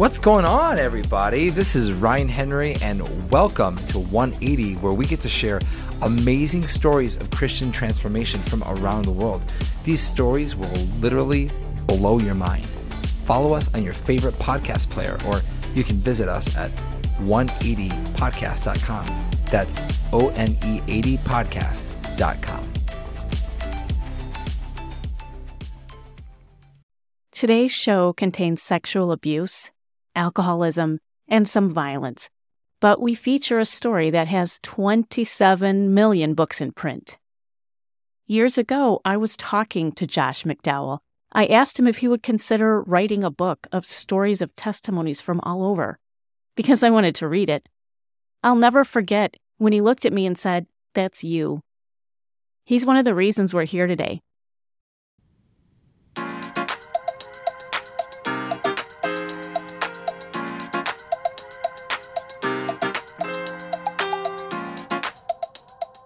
What's going on, everybody? This is Ryan Henry, and welcome to 180, where we get to share amazing stories of Christian transformation from around the world. These stories will literally blow your mind. Follow us on your favorite podcast player, or you can visit us at 180podcast.com. That's O N E 80podcast.com. Today's show contains sexual abuse alcoholism, and some violence. But we feature a story that has 27 million books in print. Years ago, I was talking to Josh McDowell. I asked him if he would consider writing a book of stories of testimonies from all over, because I wanted to read it. I'll never forget when he looked at me and said, That's you. He's one of the reasons we're here today.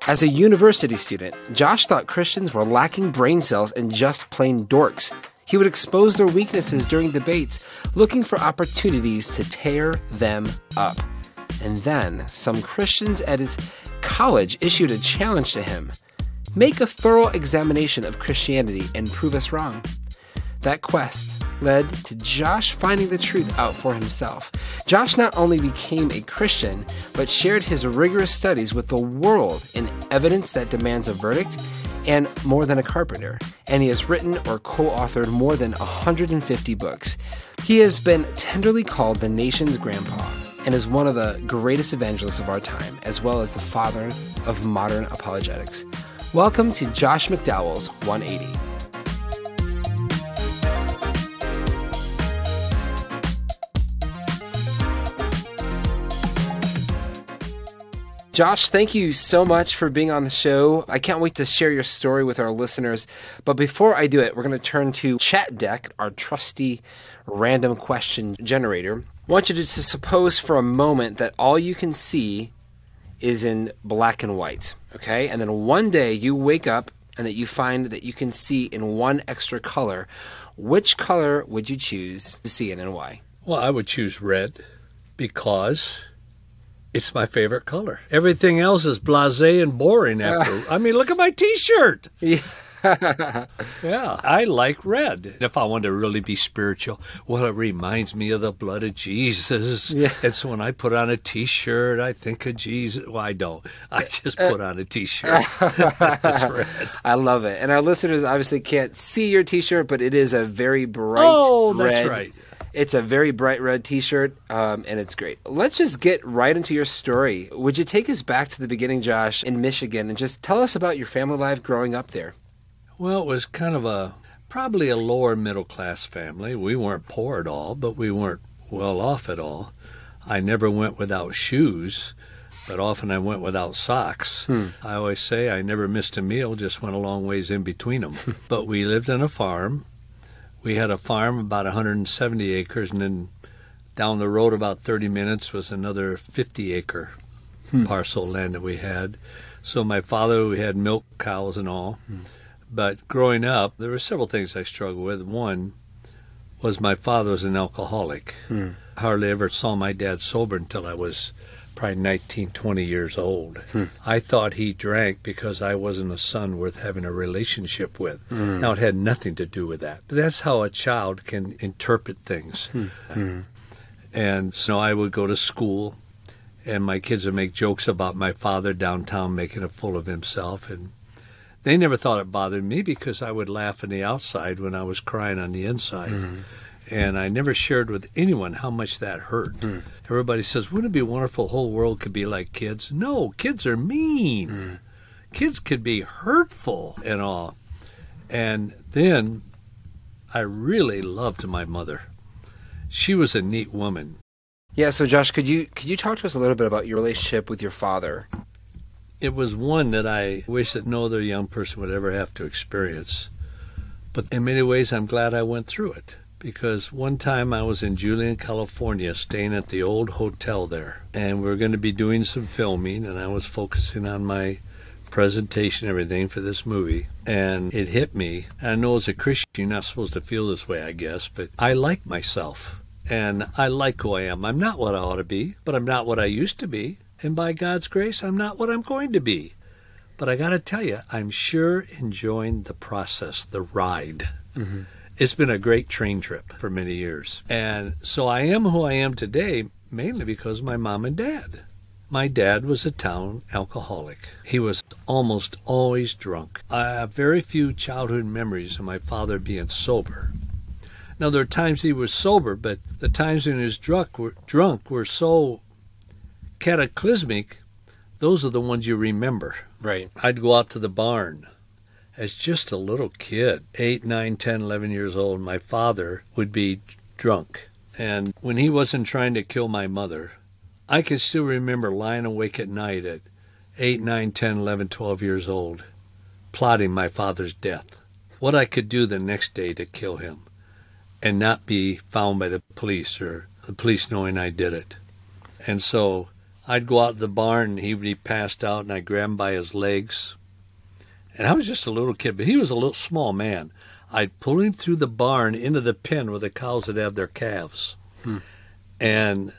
As a university student, Josh thought Christians were lacking brain cells and just plain dorks. He would expose their weaknesses during debates, looking for opportunities to tear them up. And then, some Christians at his college issued a challenge to him make a thorough examination of Christianity and prove us wrong. That quest led to Josh finding the truth out for himself. Josh not only became a Christian, but shared his rigorous studies with the world in evidence that demands a verdict and more than a carpenter. And he has written or co authored more than 150 books. He has been tenderly called the nation's grandpa and is one of the greatest evangelists of our time, as well as the father of modern apologetics. Welcome to Josh McDowell's 180. Josh, thank you so much for being on the show. I can't wait to share your story with our listeners. But before I do it, we're going to turn to Chat Deck, our trusty random question generator. I want you to suppose for a moment that all you can see is in black and white, okay? And then one day you wake up and that you find that you can see in one extra color. Which color would you choose to see in and why? Well, I would choose red because it's my favorite color. Everything else is blasé and boring after. I mean, look at my T-shirt. Yeah. yeah, I like red. If I want to really be spiritual, well, it reminds me of the blood of Jesus. Yeah. And so when I put on a T-shirt, I think of Jesus. Well, I don't. I just uh, put on a T-shirt. I love it. And our listeners obviously can't see your T-shirt, but it is a very bright. Oh, that's right. It's a very bright red t shirt, um, and it's great. Let's just get right into your story. Would you take us back to the beginning, Josh, in Michigan, and just tell us about your family life growing up there? Well, it was kind of a probably a lower middle class family. We weren't poor at all, but we weren't well off at all. I never went without shoes, but often I went without socks. Hmm. I always say I never missed a meal, just went a long ways in between them. but we lived on a farm we had a farm about 170 acres, and then down the road about 30 minutes was another 50 acre hmm. parcel land that we had. So my father, we had milk cows and all. Hmm. But growing up, there were several things I struggled with. One was my father was an alcoholic. Hmm. Hardly ever saw my dad sober until I was probably 19, 20 years old. Hmm. I thought he drank because I wasn't a son worth having a relationship with. Hmm. Now, it had nothing to do with that. But that's how a child can interpret things. Hmm. hmm. And so I would go to school, and my kids would make jokes about my father downtown making a fool of himself. And they never thought it bothered me because I would laugh on the outside when I was crying on the inside. And I never shared with anyone how much that hurt. Mm. Everybody says, "Wouldn't it be wonderful? Whole world could be like kids." No, kids are mean. Mm. Kids could be hurtful and all. And then I really loved my mother. She was a neat woman. Yeah. So, Josh, could you could you talk to us a little bit about your relationship with your father? It was one that I wish that no other young person would ever have to experience. But in many ways, I'm glad I went through it because one time I was in Julian, California, staying at the old hotel there, and we are going to be doing some filming, and I was focusing on my presentation, everything for this movie, and it hit me. I know as a Christian, you're not supposed to feel this way, I guess, but I like myself. And I like who I am. I'm not what I ought to be, but I'm not what I used to be. And by God's grace, I'm not what I'm going to be. But I got to tell you, I'm sure enjoying the process, the ride. Mm-hmm. It's been a great train trip for many years. And so I am who I am today mainly because of my mom and dad. My dad was a town alcoholic. He was almost always drunk. I have very few childhood memories of my father being sober. Now there are times he was sober, but the times when he was drunk were, drunk were so cataclysmic. Those are the ones you remember. Right. I'd go out to the barn as just a little kid, eight, nine, ten, eleven years old. My father would be drunk, and when he wasn't trying to kill my mother, I can still remember lying awake at night at 8, 9, 10, 11, 12 years old, plotting my father's death. What I could do the next day to kill him and not be found by the police or the police knowing I did it. And so I'd go out to the barn and he would be passed out and I'd grab him by his legs. And I was just a little kid, but he was a little small man. I'd pull him through the barn into the pen where the cows would have their calves. Hmm. And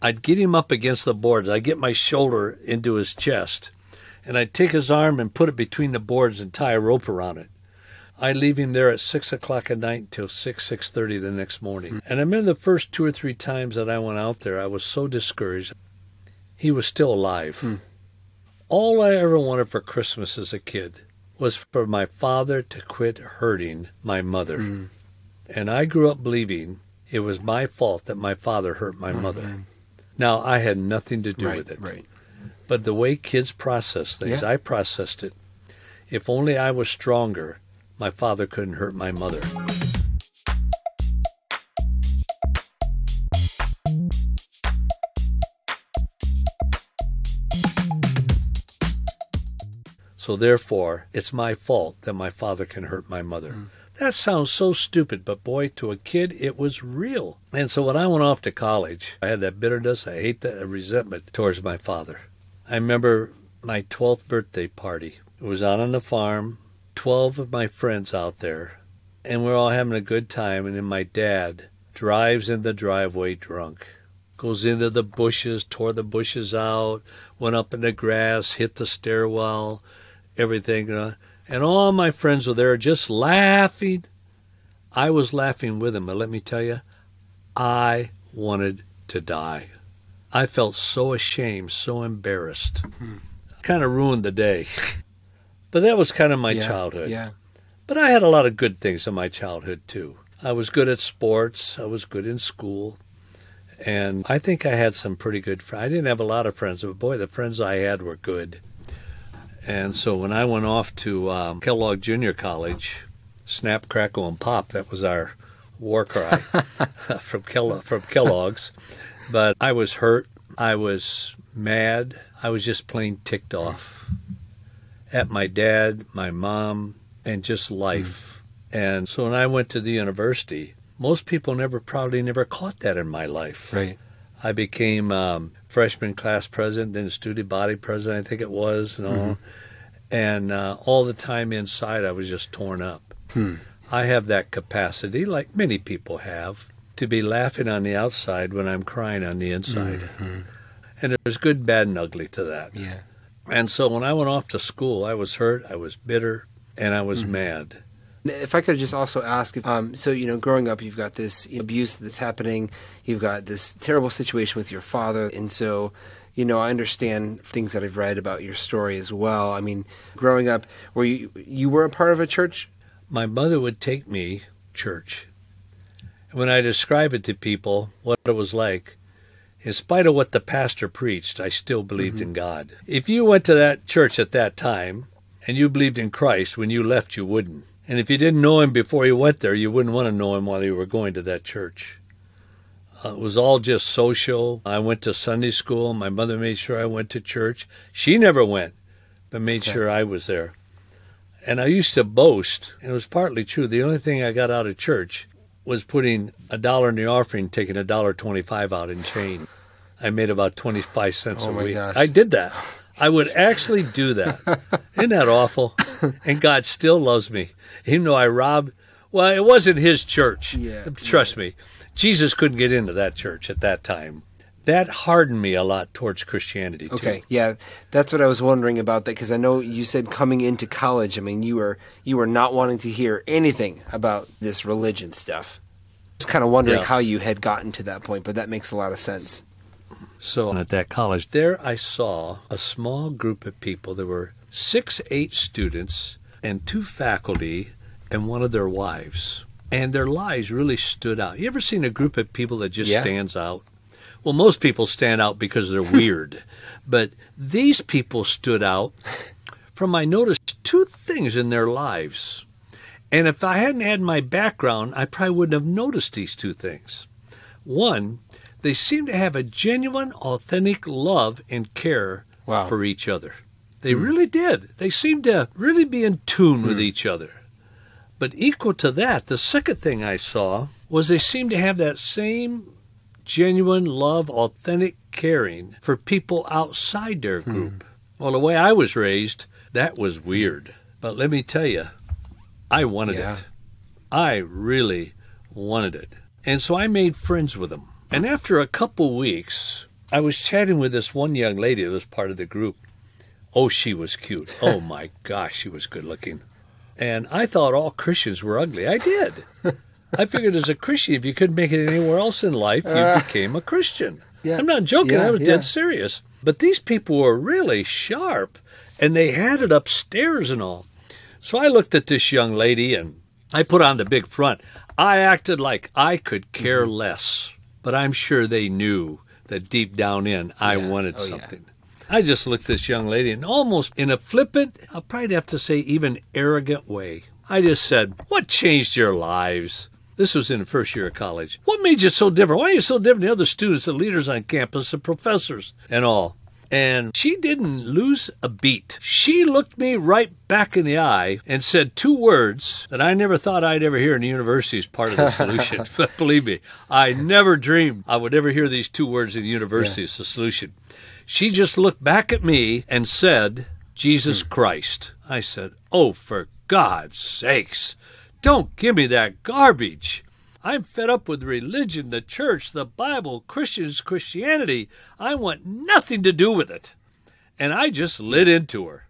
I'd get him up against the boards. I'd get my shoulder into his chest, and I'd take his arm and put it between the boards and tie a rope around it. I'd leave him there at six o'clock at night until six six thirty the next morning. Mm. And I remember the first two or three times that I went out there, I was so discouraged. He was still alive. Mm. All I ever wanted for Christmas as a kid was for my father to quit hurting my mother. Mm. And I grew up believing it was my fault that my father hurt my mother. Man. Now, I had nothing to do right, with it. Right. But the way kids process things, yeah. I processed it. If only I was stronger, my father couldn't hurt my mother. So therefore, it's my fault that my father can hurt my mother. Mm. That sounds so stupid, but boy, to a kid, it was real. And so when I went off to college, I had that bitterness, I hate that resentment towards my father. I remember my 12th birthday party. It was out on the farm, 12 of my friends out there, and we're all having a good time. And then my dad drives in the driveway drunk, goes into the bushes, tore the bushes out, went up in the grass, hit the stairwell, everything. Uh, and all my friends were there just laughing. I was laughing with them, but let me tell you, I wanted to die. I felt so ashamed, so embarrassed. Hmm. Kind of ruined the day. but that was kind of my yeah, childhood. Yeah. But I had a lot of good things in my childhood, too. I was good at sports, I was good in school. And I think I had some pretty good friends. I didn't have a lot of friends, but boy, the friends I had were good. And so when I went off to um, Kellogg Junior College, snap, crackle, and pop, that was our war cry from, Kellogg, from Kellogg's. But I was hurt. I was mad. I was just plain ticked off at my dad, my mom, and just life. Mm. And so when I went to the university, most people never probably never caught that in my life. Right. I became um, freshman class president, then student body president, I think it was, and all. Mm-hmm. And uh, all the time inside, I was just torn up. Hmm. I have that capacity, like many people have, to be laughing on the outside when I'm crying on the inside. Mm-hmm. And there's good, bad, and ugly to that. Yeah. And so when I went off to school, I was hurt, I was bitter, and I was mm-hmm. mad. If I could just also ask, um, so you know, growing up, you've got this abuse that's happening, you've got this terrible situation with your father, and so you know, I understand things that I've read about your story as well. I mean, growing up, were you you were a part of a church? My mother would take me church. And when I describe it to people, what it was like, in spite of what the pastor preached, I still believed mm-hmm. in God. If you went to that church at that time and you believed in Christ, when you left, you wouldn't. And if you didn't know him before you went there, you wouldn't want to know him while you were going to that church. Uh, it was all just social. I went to Sunday school. My mother made sure I went to church. She never went, but made okay. sure I was there. And I used to boast, and it was partly true. The only thing I got out of church was putting a dollar in the offering, taking a dollar twenty-five out in change. I made about twenty-five cents oh a week. Gosh. I did that. I would actually do that. Isn't that awful? And God still loves me, even though I robbed Well, it wasn't his church. Yeah, Trust me. Jesus couldn't get into that church at that time. That hardened me a lot towards Christianity, too. Okay, yeah, that's what I was wondering about that because I know you said coming into college. I mean, you were you were not wanting to hear anything about this religion stuff. I was kind of wondering Yeah. how you had gotten to that point, but that makes a lot of sense. So at that college, there I saw a small group of people. that were six, eight students and two faculty and one of their wives. And their lives really stood out. You ever seen a group of people that just Yeah. stands out? Well, most people stand out because they're weird. but these people stood out from I noticed two things in their lives. And if I hadn't had my background, I probably wouldn't have noticed these two things. One, they seem to have a genuine, authentic love and care Wow. for each other. They hmm. really did. They seemed to really be in tune with hmm. each other. But equal to that, the second thing I saw was they seemed to have that same genuine love, authentic caring for people outside their hmm. group. Well, the way I was raised, that was weird. But let me tell you, I wanted Yeah. it. I really wanted it. And so I made friends with them. And after a couple weeks, I was chatting with this one young lady that was part of the group. Oh, she was cute. Oh my gosh, she was good looking. And I thought all Christians were ugly. I did. I figured as a Christian, if you couldn't make it anywhere else in life, you became a Christian. Yeah. I'm not joking. Yeah, I was yeah. dead serious. But these people were really sharp, and they had it upstairs and all. So I looked at this young lady and I put on the big front. I acted like I could care Mm-hmm. less, but I'm sure they knew that deep down in I wanted Oh, something. I just looked at this young lady and almost in a flippant, I'll probably have to say even arrogant way, I just said, What changed your lives? This was in the first year of college. What made you so different? Why are you so different than the other students, the leaders on campus, the professors, and all? And she didn't lose a beat. She looked me right back in the eye and said two words that I never thought I'd ever hear in the university as part of the solution. but believe me, I never dreamed I would ever hear these two words in the university as the solution. She just looked back at me and said, Jesus hmm. Christ. I said, Oh, for God's sakes, don't give me that garbage. I'm fed up with religion, the church, the Bible, Christians, Christianity. I want nothing to do with it. And I just lit into her.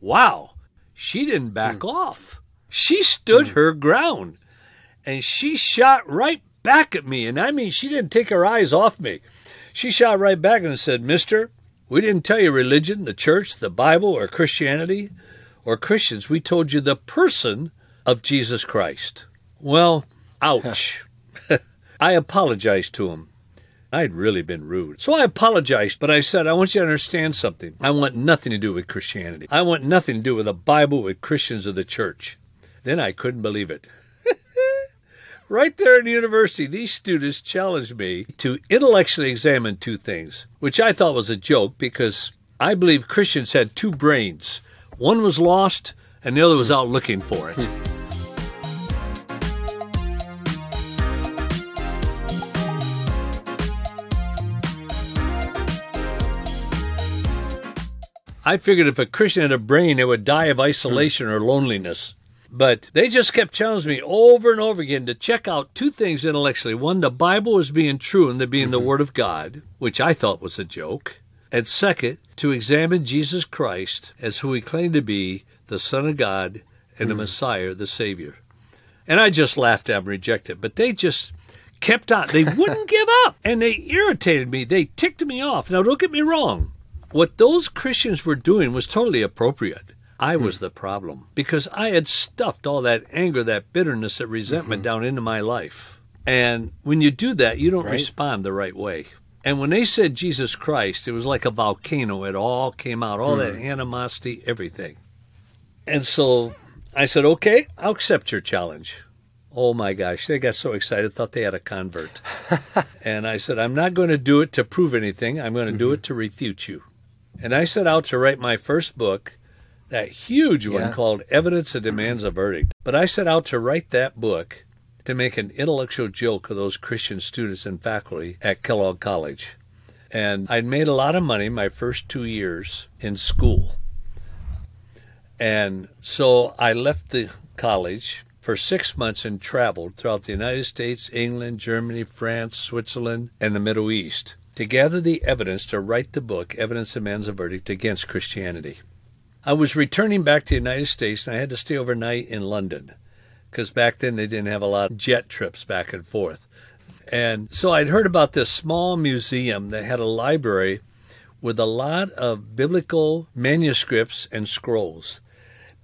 Wow, she didn't back hmm. off. She stood hmm. her ground and she shot right back at me. And I mean, she didn't take her eyes off me. She shot right back and said, Mister, we didn't tell you religion, the church, the Bible, or Christianity, or Christians. We told you the person of Jesus Christ. Well, ouch. I apologized to him. I'd really been rude. So I apologized, but I said, I want you to understand something. I want nothing to do with Christianity. I want nothing to do with the Bible, with Christians of the church. Then I couldn't believe it. right there in the university, these students challenged me to intellectually examine two things, which I thought was a joke because I believe Christians had two brains. One was lost, and the other was out looking for it. I figured if a Christian had a brain, it would die of isolation or loneliness. But they just kept challenging me over and over again to check out two things intellectually. One, the Bible as being true and the being the mm-hmm. Word of God, which I thought was a joke. And second, to examine Jesus Christ as who he claimed to be, the Son of God and the mm-hmm. Messiah, the Savior. And I just laughed at them and rejected. But they just kept on. They wouldn't give up. And they irritated me. They ticked me off. Now, don't get me wrong. What those Christians were doing was totally appropriate. I was hmm. the problem because I had stuffed all that anger, that bitterness, that resentment hmm. down into my life. And when you do that, you don't Right. respond the right way. And when they said Jesus Christ, it was like a volcano. It all came out, all that hmm. animosity, everything. And so I said, okay, I'll accept your challenge. Oh my gosh, they got so excited, thought they had a convert. and I said, I'm not going to do it to prove anything, I'm going to do mm-hmm. it to refute you. And I set out to write my first book, that huge one Yeah. called Evidence That Demands a Verdict. But I set out to write that book to make an intellectual joke of those Christian students and faculty at Kellogg College. And I'd made a lot of money my first two years in school. And so I left the college for six months and traveled throughout the United States, England, Germany, France, Switzerland, and the Middle East to gather the evidence to write the book, Evidence Demands a Verdict Against Christianity. I was returning back to the United States and I had to stay overnight in London because back then they didn't have a lot of jet trips back and forth. And so I'd heard about this small museum that had a library with a lot of biblical manuscripts and scrolls.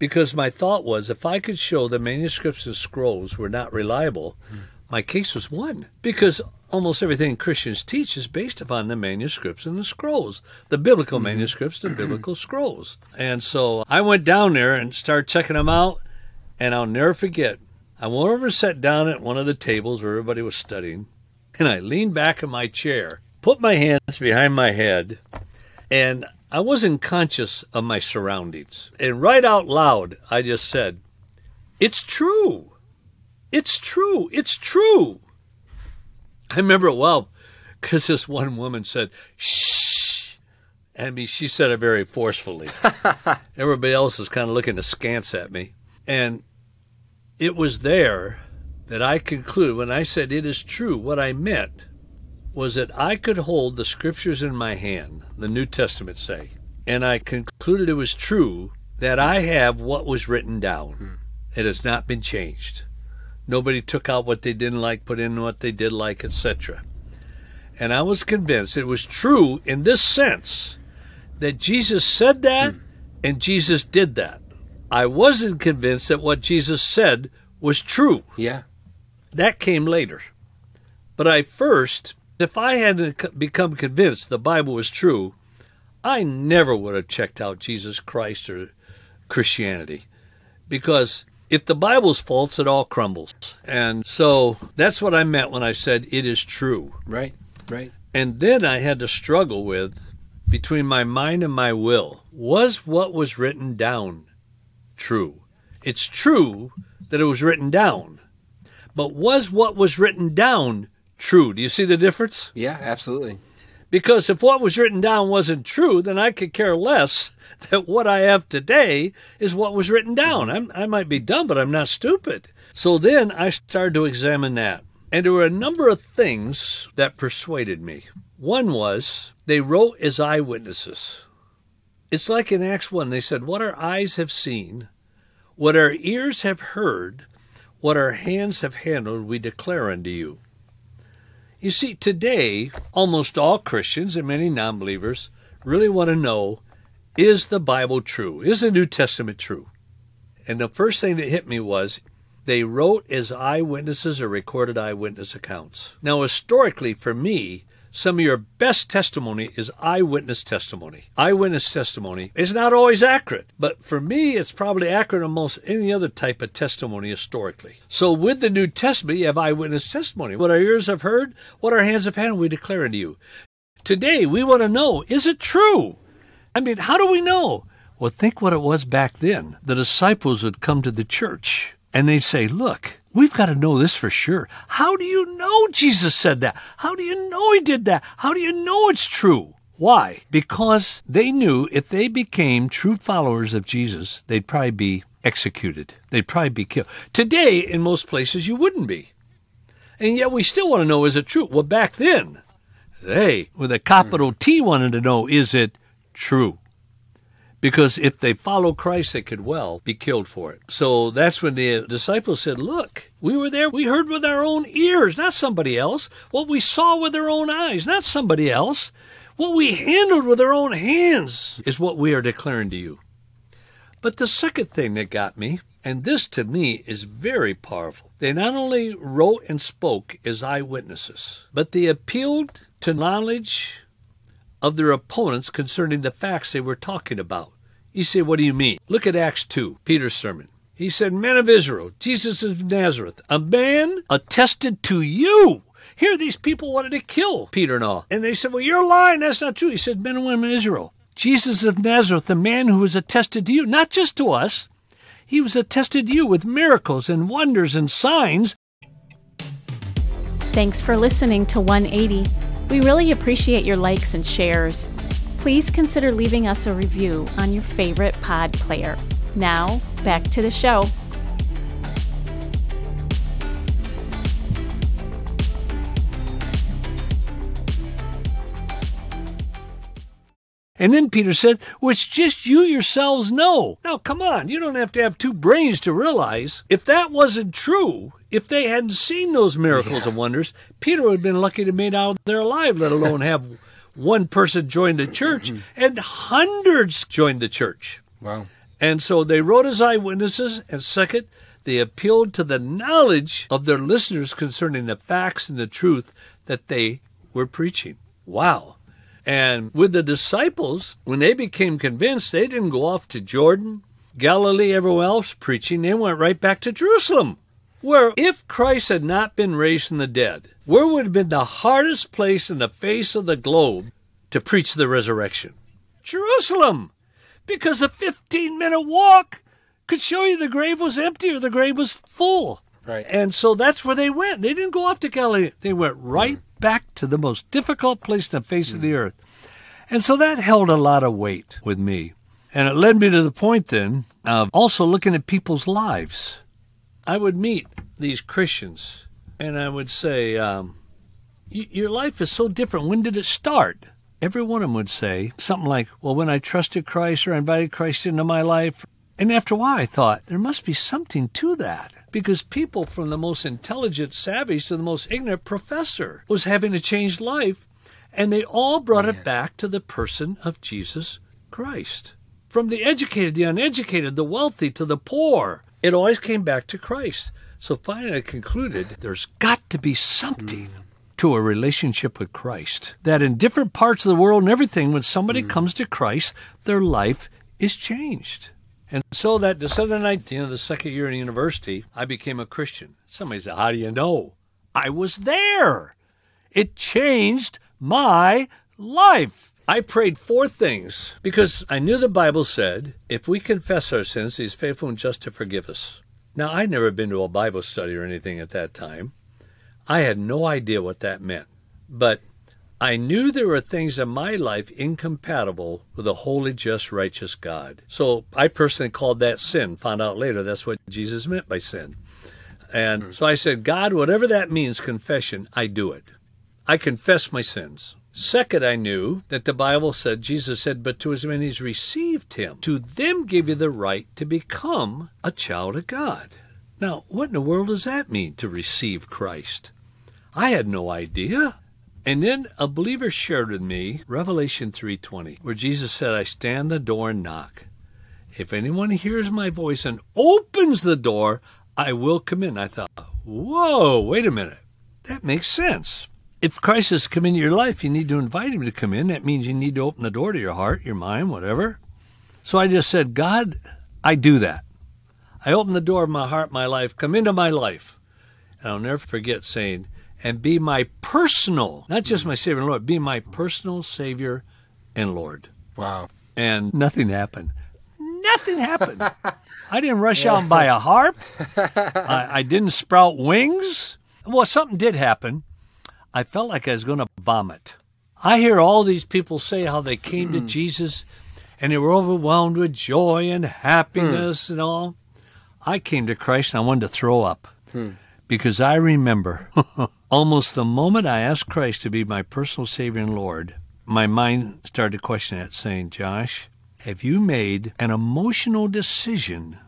Because my thought was if I could show the manuscripts and scrolls were not reliable, hmm. My case was won. Because almost everything Christians teach is based upon the manuscripts and the scrolls, the biblical mm-hmm. manuscripts and biblical scrolls. And so I went down there and started checking them out, and I'll never forget. I went over and sat down at one of the tables where everybody was studying, and I leaned back in my chair, put my hands behind my head, and I wasn't conscious of my surroundings. And right out loud, I just said, It's true. It's true. It's true. I remember it well because this one woman said, Shh. I mean, she said it very forcefully. Everybody else is kind of looking askance at me. And it was there that I concluded when I said it is true, what I meant was that I could hold the scriptures in my hand, the New Testament say, and I concluded it was true that I have what was written down. Hmm. It has not been changed. Nobody took out what they didn't like, put in what they did like, etc. And I was convinced it was true in this sense that Jesus said that hmm. and Jesus did that. I wasn't convinced that what Jesus said was true. Yeah. That came later. But I first, if I hadn't become convinced the Bible was true, I never would have checked out Jesus Christ or Christianity. Because if the Bible's false, it all crumbles. And so that's what I meant when I said it is true. Right. Right. And then I had to struggle with between my mind and my will. Was what was written down true? It's true that it was written down. But was what was written down true? Do you see the difference? Yeah, absolutely. Because if what was written down wasn't true, then I could care less that what I have today is what was written down. Mm-hmm. I'm, I might be dumb, but I'm not stupid. So then I started to examine that. And there were a number of things that persuaded me. One was they wrote as eyewitnesses. It's like in Acts 1, they said, What our eyes have seen, what our ears have heard, what our hands have handled, we declare unto you. You see, today, almost all Christians and many non believers really want to know is the Bible true? Is the New Testament true? And the first thing that hit me was they wrote as eyewitnesses or recorded eyewitness accounts. Now, historically, for me, some of your best testimony is eyewitness testimony. Eyewitness testimony is not always accurate, but for me, it's probably accurate on most any other type of testimony historically. So, with the New Testament, you have eyewitness testimony. What our ears have heard, what our hands have handled, we declare unto you. Today, we want to know is it true? I mean, how do we know? Well, think what it was back then. The disciples would come to the church and they'd say, Look, we've got to know this for sure. How do you know Jesus said that? How do you know he did that? How do you know it's true? Why? Because they knew if they became true followers of Jesus, they'd probably be executed. They'd probably be killed. Today, in most places, you wouldn't be. And yet we still want to know is it true? Well, back then, they, with a capital T, wanted to know is it true? Because if they follow Christ, they could well be killed for it. So that's when the disciples said, Look, we were there. We heard with our own ears, not somebody else. What we saw with our own eyes, not somebody else. What we handled with our own hands is what we are declaring to you. But the second thing that got me, and this to me is very powerful, they not only wrote and spoke as eyewitnesses, but they appealed to knowledge of their opponents concerning the facts they were talking about. You say, what do you mean? Look at Acts 2, Peter's sermon. He said, Men of Israel, Jesus of Nazareth, a man attested to you. Here, these people wanted to kill Peter and all. And they said, Well, you're lying. That's not true. He said, Men and women of Israel, Jesus of Nazareth, the man who was attested to you, not just to us, he was attested to you with miracles and wonders and signs. Thanks for listening to 180. We really appreciate your likes and shares please consider leaving us a review on your favorite pod player. Now, back to the show. And then Peter said, which just you yourselves know. Now, come on, you don't have to have two brains to realize. If that wasn't true, if they hadn't seen those miracles yeah. and wonders, Peter would have been lucky to have made out there alive, let alone have one person joined the church mm-hmm. and hundreds joined the church. Wow. And so they wrote as eyewitnesses, and second, they appealed to the knowledge of their listeners concerning the facts and the truth that they were preaching. Wow. And with the disciples, when they became convinced, they didn't go off to Jordan, Galilee, everywhere else preaching. They went right back to Jerusalem, where if Christ had not been raised from the dead, where would have been the hardest place in the face of the globe to preach the resurrection? Jerusalem. Because a 15 minute walk could show you the grave was empty or the grave was full. Right. And so that's where they went. They didn't go off to Galilee. They went right mm. back to the most difficult place in the face mm. of the mm. earth. And so that held a lot of weight with me. And it led me to the point then of also looking at people's lives. I would meet these Christians and I would say, um, Your life is so different. When did it start? Every one of them would say something like, Well, when I trusted Christ or I invited Christ into my life. And after a while, I thought, There must be something to that because people from the most intelligent savage to the most ignorant professor was having a changed life, and they all brought Man. it back to the person of Jesus Christ. From the educated, the uneducated, the wealthy to the poor, it always came back to Christ. So finally, I concluded there's got to be something mm. to a relationship with Christ. That in different parts of the world and everything, when somebody mm. comes to Christ, their life is changed. And so that December 19th, of the second year in university, I became a Christian. Somebody said, How do you know? I was there. It changed my life. I prayed four things because I knew the Bible said, if we confess our sins, He's faithful and just to forgive us. Now, I'd never been to a Bible study or anything at that time. I had no idea what that meant. But I knew there were things in my life incompatible with a holy, just, righteous God. So I personally called that sin. Found out later that's what Jesus meant by sin. And mm-hmm. so I said, God, whatever that means, confession, I do it. I confess my sins. Second, I knew that the Bible said, Jesus said, but to as many as received him, to them give you the right to become a child of God. Now, what in the world does that mean, to receive Christ? I had no idea. And then a believer shared with me Revelation 3:20, where Jesus said, "I stand the door and knock. If anyone hears my voice and opens the door, I will come in." I thought, "Whoa, wait a minute. That makes sense." If Christ has come into your life, you need to invite him to come in. That means you need to open the door to your heart, your mind, whatever. So I just said, God, I do that. I open the door of my heart, my life, come into my life. And I'll never forget saying, and be my personal, not just my Savior and Lord, be my personal Savior and Lord. Wow. And nothing happened. Nothing happened. I didn't rush out and buy a harp. I, I didn't sprout wings. Well, something did happen. I felt like I was going to vomit. I hear all these people say how they came to hmm. Jesus and they were overwhelmed with joy and happiness and all. I came to Christ and I wanted to throw up hmm. because I remember Almost the moment I asked Christ to be my personal Savior and Lord, my mind started to question that, saying, Josh, have you made an emotional decision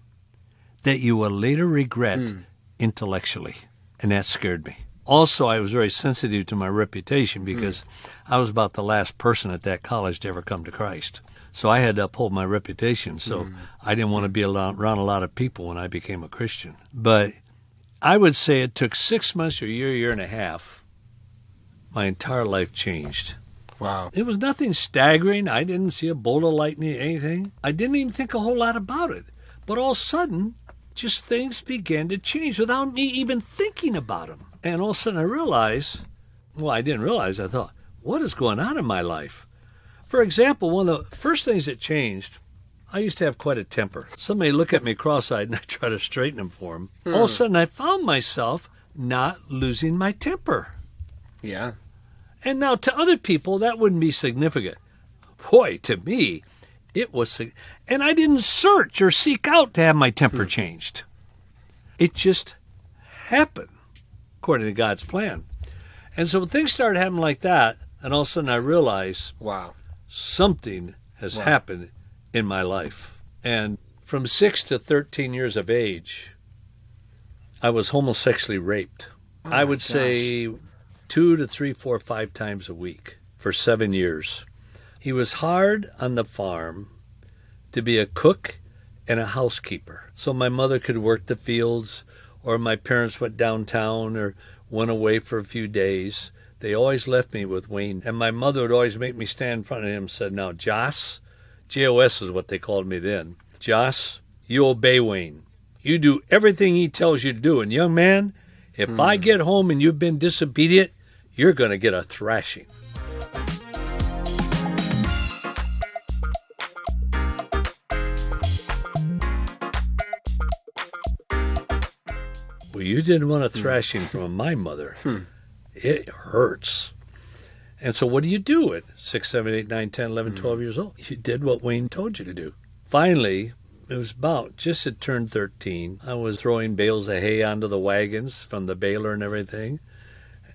that you will later regret mm. intellectually? And that scared me. Also, I was very sensitive to my reputation hmm. because mm. I was about the last person at that college to ever come to Christ. So I had to uphold my reputation. So mm. I didn't want to be around a lot of people when I became a Christian. But I would say it took six months or a year, year and a half. My entire life changed. Wow. It was nothing staggering. I didn't see a bolt of lightning, anything. I didn't even think a whole lot about it. But all of a sudden, just things began to change without me even thinking about them. And all of a sudden, I realized well, I didn't realize, I thought, what is going on in my life? For example, one of the first things that changed I used to have quite a temper. Somebody look at me cross-eyed and I try to straighten them for them. Hmm. All of a sudden, I found myself not losing my temper. Yeah. And now to other people, that wouldn't be significant. Boy, to me, it was. And I didn't search or seek out to have my temper hmm. changed. It just happened according to God's plan. And so when things started happening like that, and all of a sudden I realized, wow, something has happened in my life. And from 6 to 13 years of age, I was homosexually raped. Oh I would say two to three, four, five times a week for seven years. He was hard on the farm to be a cook and a housekeeper. So my mother could work the fields, or my parents went downtown or went away for a few days. They always left me with Wayne. And my mother would always make me stand in front of him and said, Now, Joss, J O S is what they called me then. Joss, you obey Wayne. You do everything he tells you to do. And young man, if I hmm. get home and you've been disobedient, you're going to get a thrashing. You didn't want a hmm. thrashing from my mother. Hmm. It hurts. And so, what do you do at 6, 7, 8, 9, 10, 11, hmm. 12 years old? You did what Wayne told you to do. Finally, it was about just had turned 13. I was throwing bales of hay onto the wagons from the baler and everything.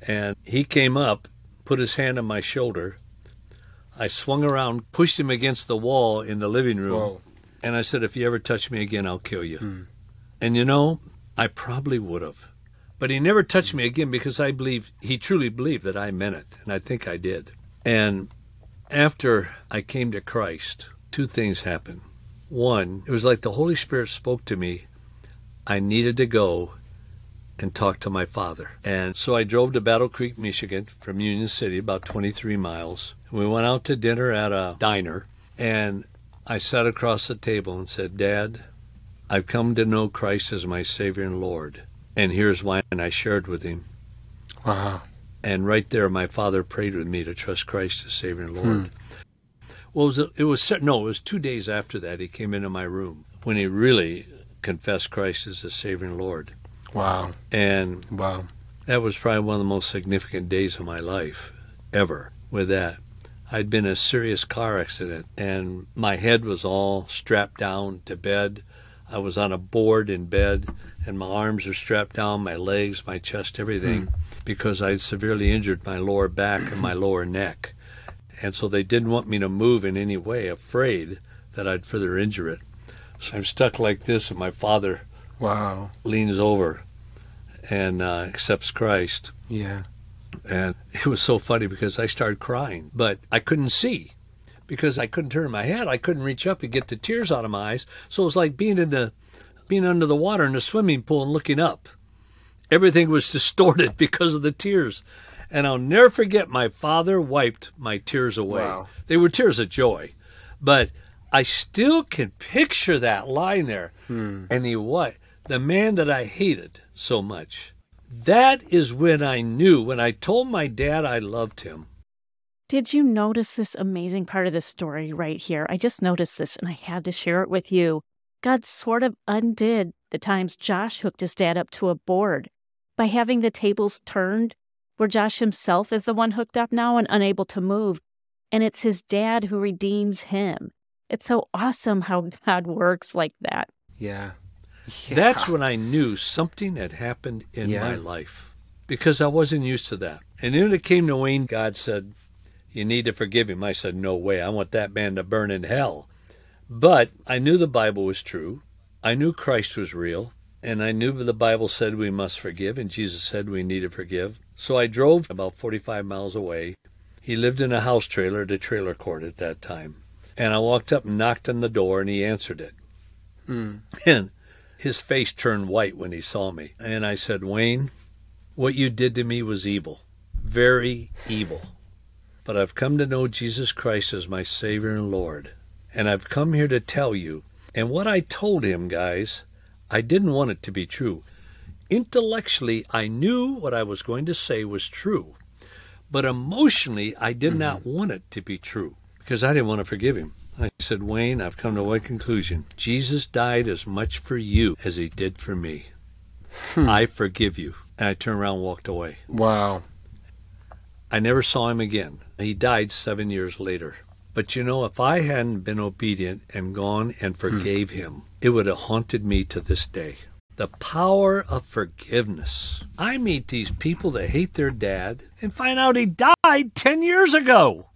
And he came up, put his hand on my shoulder. I swung around, pushed him against the wall in the living room. Whoa. And I said, If you ever touch me again, I'll kill you. And you know, I probably would have. But he never touched me again because I believe he truly believed that I meant it. And I think I did. And after I came to Christ, two things happened. One, it was like the Holy Spirit spoke to me. I needed to go and talk to my father. And so I drove to Battle Creek, Michigan from Union City, about 23 miles. We went out to dinner at a diner, and I sat across the table and said, Dad, I've come to know Christ as my Savior and Lord. And here's why. And I shared with him. Wow. And right there, my father prayed with me to trust Christ as Savior and Lord. Hmm. Well, it was, it was no, it was two days after that he came into my room when he really confessed Christ as his Savior and Lord. Wow. And Wow. that was probably one of the most significant days of my life ever with that. I'd been in a serious car accident and my head was all strapped down to bed. I was on a board in bed and my arms were strapped down, my legs, my chest, everything, because I'd severely injured my lower back and my lower neck. And so they didn't want me to move in any way, afraid that I'd further injure it. So I'm stuck like this, and my father Wow. leans over and uh, accepts Christ. Yeah. And it was so funny because I started crying, but I couldn't see because I couldn't turn my head. I couldn't reach up and get the tears out of my eyes. So it was like being in the being under the water in a swimming pool and looking up. Everything was distorted because of the tears. And I'll never forget my father wiped my tears away. Wow. They were tears of joy. But I still can picture that lying there. Hmm. And he what? The man that I hated so much. That is when I knew, when I told my dad I loved him. Did you notice this amazing part of the story right here? I just noticed this and I had to share it with you. God sort of undid the times Josh hooked his dad up to a board by having the tables turned, where Josh himself is the one hooked up now and unable to move. And it's his dad who redeems him. It's so awesome how God works like that. Yeah. That's when I knew something had happened in Yeah. my life because I wasn't used to that. And then it came to Wayne, God said, You need to forgive him. I said, No way. I want that man to burn in hell. But I knew the Bible was true. I knew Christ was real. And I knew the Bible said we must forgive, and Jesus said we need to forgive. So I drove about 45 miles away. He lived in a house trailer at a trailer court at that time. And I walked up and knocked on the door, and he answered it. Hmm. And his face turned white when he saw me. And I said, Wayne, what you did to me was evil, very evil. But I've come to know Jesus Christ as my Savior and Lord. And I've come here to tell you. And what I told him, guys, I didn't want it to be true. Intellectually, I knew what I was going to say was true. But emotionally, I did not mm-hmm. want it to be true because I didn't want to forgive him. I said, Wayne, I've come to one conclusion. Jesus died as much for you as he did for me. Hmm. I forgive you. And I turned around and walked away. Wow. I never saw him again. He died seven years later. But you know, if I hadn't been obedient and gone and hmm. forgave him, it would have haunted me to this day. The power of forgiveness. I meet these people that hate their dad and find out he died 10 years ago.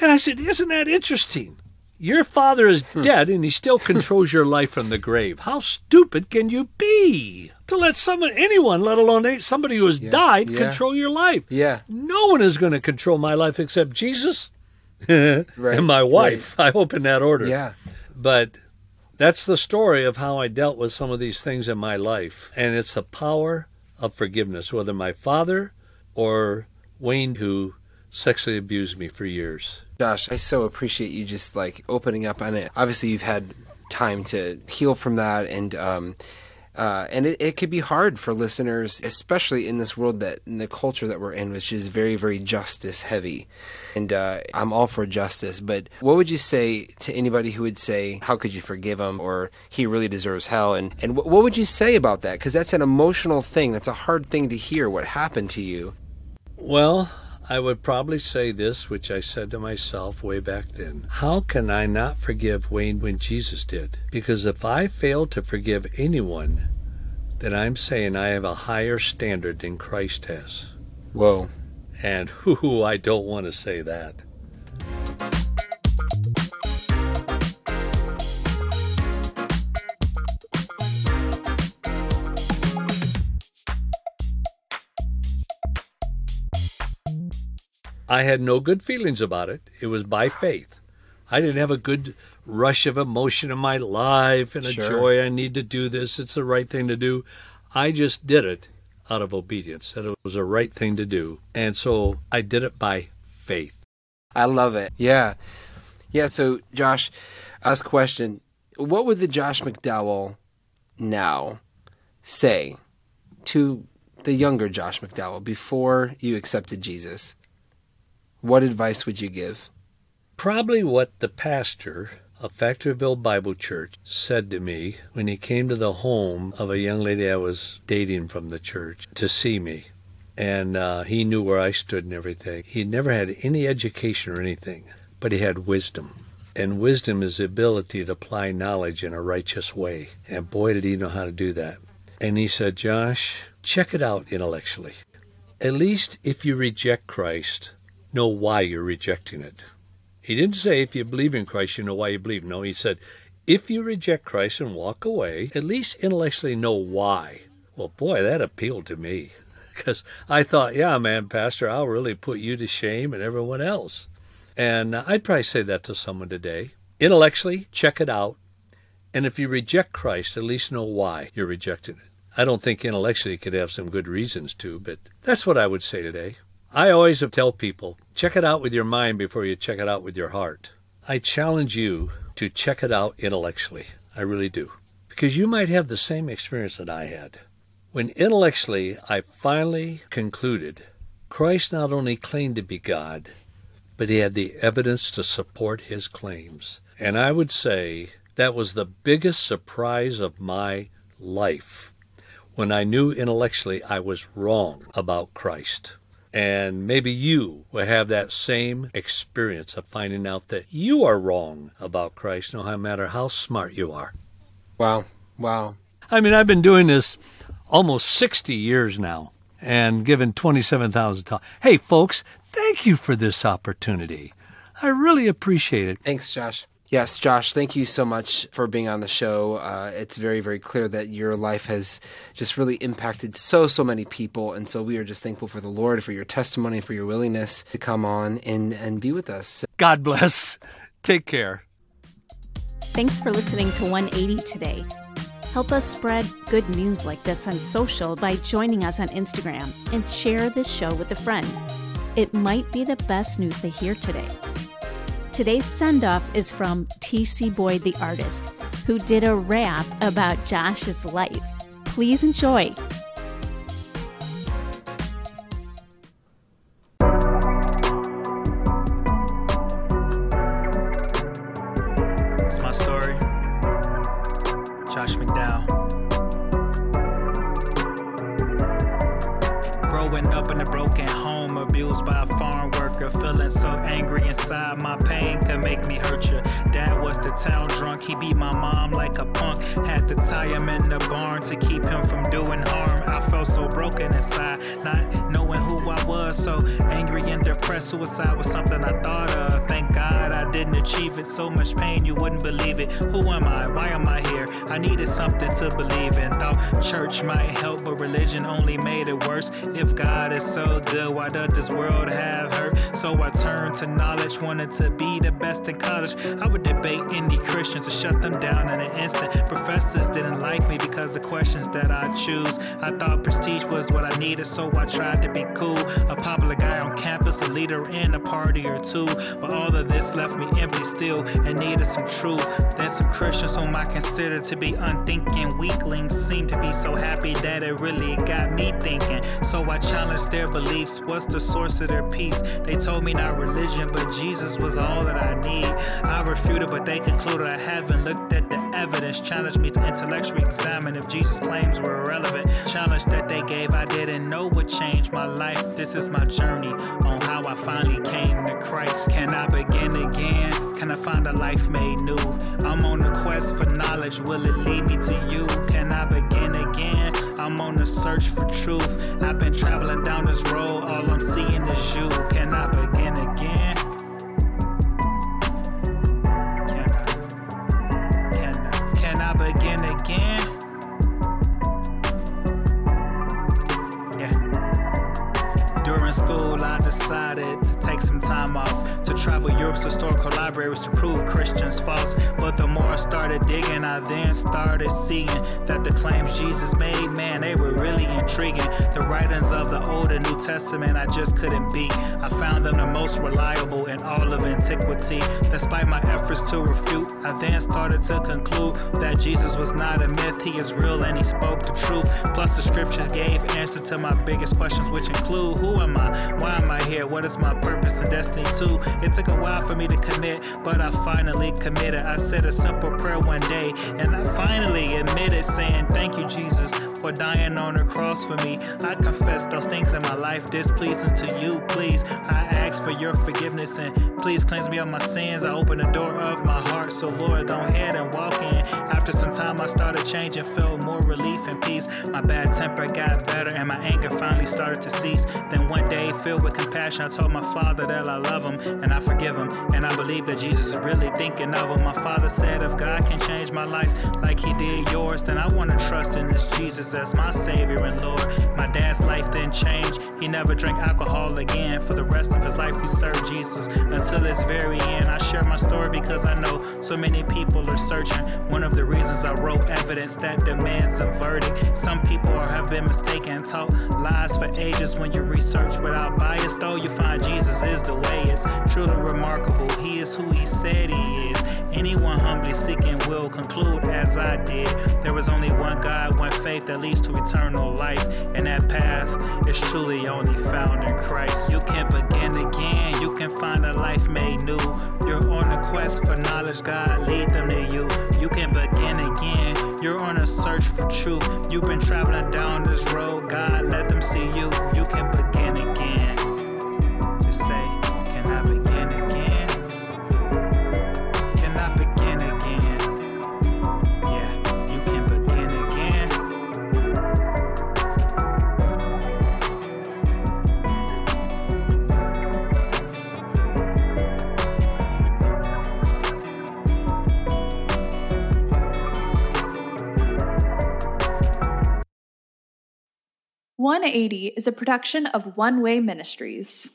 And I said, Isn't that interesting? Your father is hmm. dead and he still controls your life from the grave. How stupid can you be to let someone, anyone, let alone somebody who has died, yeah. control your life? Yeah. No one is going to control my life except Jesus and my wife. I hope in that order. Yeah. But that's the story of how I dealt with some of these things in my life. And it's the power of forgiveness, whether my father or Wayne, who sexually abused me for years. Josh, I so appreciate you just like opening up on it. Obviously, you've had time to heal from that, and um, uh, and it, it could be hard for listeners, especially in this world that in the culture that we're in, which is very, very justice heavy. And uh, I'm all for justice, but what would you say to anybody who would say, "How could you forgive him?" or "He really deserves hell"? And and what would you say about that? Because that's an emotional thing. That's a hard thing to hear. What happened to you? Well, I would probably say this, which I said to myself way back then. How can I not forgive Wayne when Jesus did? Because if I fail to forgive anyone, then I'm saying I have a higher standard than Christ has. Whoa. And whoo, I don't want to say that. I had no good feelings about it. It was by faith. I didn't have a good rush of emotion in my life and a Sure. joy. I need to do this. It's the right thing to do. I just did it out of obedience, that it was the right thing to do. And so I did it by faith. I love it. Yeah. Yeah. So, Josh, ask question. What would the Josh McDowell now say to the younger Josh McDowell before you accepted Jesus? What advice would you give? Probably what the pastor of Factoryville Bible Church said to me when he came to the home of a young lady I was dating from the church to see me. And uh, he knew where I stood and everything. He never had any education or anything, but he had wisdom. And wisdom is the ability to apply knowledge in a righteous way. And boy, did he know how to do that. And he said, Josh, check it out intellectually. At least if you reject Christ, know why you're rejecting it. He didn't say if you believe in Christ, you know why you believe. No, he said if you reject Christ and walk away, at least intellectually know why. Well, boy, that appealed to me because I thought, yeah, man, Pastor, I'll really put you to shame and everyone else. And I'd probably say that to someone today. Intellectually, check it out. And if you reject Christ, at least know why you're rejecting it. I don't think intellectually could have some good reasons to, but that's what I would say today. I always tell people check it out with your mind before you check it out with your heart. I challenge you to check it out intellectually. I really do. Because you might have the same experience that I had. When intellectually I finally concluded Christ not only claimed to be God, but he had the evidence to support his claims. And I would say that was the biggest surprise of my life when I knew intellectually I was wrong about Christ. And maybe you will have that same experience of finding out that you are wrong about Christ, no matter how smart you are. Wow. Wow. I mean, I've been doing this almost 60 years now and given 27,000 talks. Hey, folks, thank you for this opportunity. I really appreciate it. Thanks, Josh. Yes, Josh, thank you so much for being on the show. Uh, it's very, very clear that your life has just really impacted so, so many people. And so we are just thankful for the Lord, for your testimony, for your willingness to come on and, and be with us. God bless. Take care. Thanks for listening to One80 today. Help us spread good news like this on social by joining us on Instagram and share this show with a friend. It might be the best news they hear today. Today's send off is from TC Boyd, the artist, who did a rap about Josh's life. Please enjoy. Suicide was something I thought of. Thank God I didn't achieve it. So much pain, you wouldn't believe it. Who am I? Why am I here? I needed something to believe in. Thought church might help, but religion only made it worse. If God is so good, why does this world have hurt? So I turned to knowledge, wanted to be the best in college. I would debate indie Christians to shut them down in an instant. Professors didn't like me because the questions that I choose. I thought prestige was what I needed, so I tried to be cool. A popular guy on campus, a leader in a party or two. But all of this left me empty still and needed some truth. Then some Christians whom I consider to be unthinking weaklings seem to be so happy that it really got me thinking. So I challenged their beliefs. What's the source of their peace? They told me not religion, but Jesus was all that I need. I refuted, but they concluded I haven't looked at the evidence. Challenged me to intellectually examine if Jesus' claims were irrelevant. Challenge that they gave, I didn't know would change my life. This is my journey on how I finally came to Christ. Can I begin again? Can I find a life made new? I'm on the quest for knowledge. Will it lead me to you? Can I begin again? I'm on the search for truth. I've been traveling down this road. All I'm seeing is you. Can I begin again? Can I? Can I? Can I begin again? Yeah. During school, I decided to take some time off to travel Europe's historical libraries to prove Christians false. But the more I started digging, I then started seeing that the claims Jesus made, man, they were really intriguing. The writings of the Old and New Testament, I just couldn't beat. I found them the most reliable in all of antiquity. Despite my efforts to refute, I then started to conclude that Jesus was not a myth, he is real and he spoke the truth. Plus, the scriptures gave answer to my biggest questions, which include who am I? Why am I here? What is my purpose and destiny too? It took a while for me to commit, but I finally committed. I said a simple prayer one day, and I finally admitted saying, Thank you, Jesus, for dying on the cross for me. I confess those things in my life displeasing to you. Please, I ask for your forgiveness and please cleanse me of my sins. I open the door of my heart, so Lord, go ahead and walk in. After some time, I started changing, felt more relief and peace. My bad temper got better, and my anger finally started to cease. Then one day, filled with compassion, I told my father that I love him and I forgive him. And I believe that Jesus is really thinking of him. My father said, if God can change my life like he did yours, then I want to trust in this Jesus as my Savior and Lord. My dad's life didn't change. He never drank alcohol again. For the rest of his life, he served Jesus until his very end. I share my story because I know so many people are searching. One of the reasons I wrote evidence that demands a verdict. Some people have been mistaken, taught lies for ages. When you research without bias, though, you find Jesus is the way. It's truly remarkable. He is who he said he is. Anyone humbly seeking will conclude as I did. There was only one God, one faith that leads to eternal life. And that path is truly only found in Christ. You can begin again. You can find a life made new. You're on a quest for knowledge. God lead them to you. You can begin again. You're on a search for truth. You've been traveling down this road. God let them see you. You can begin again. One80 is a production of One Way Ministries.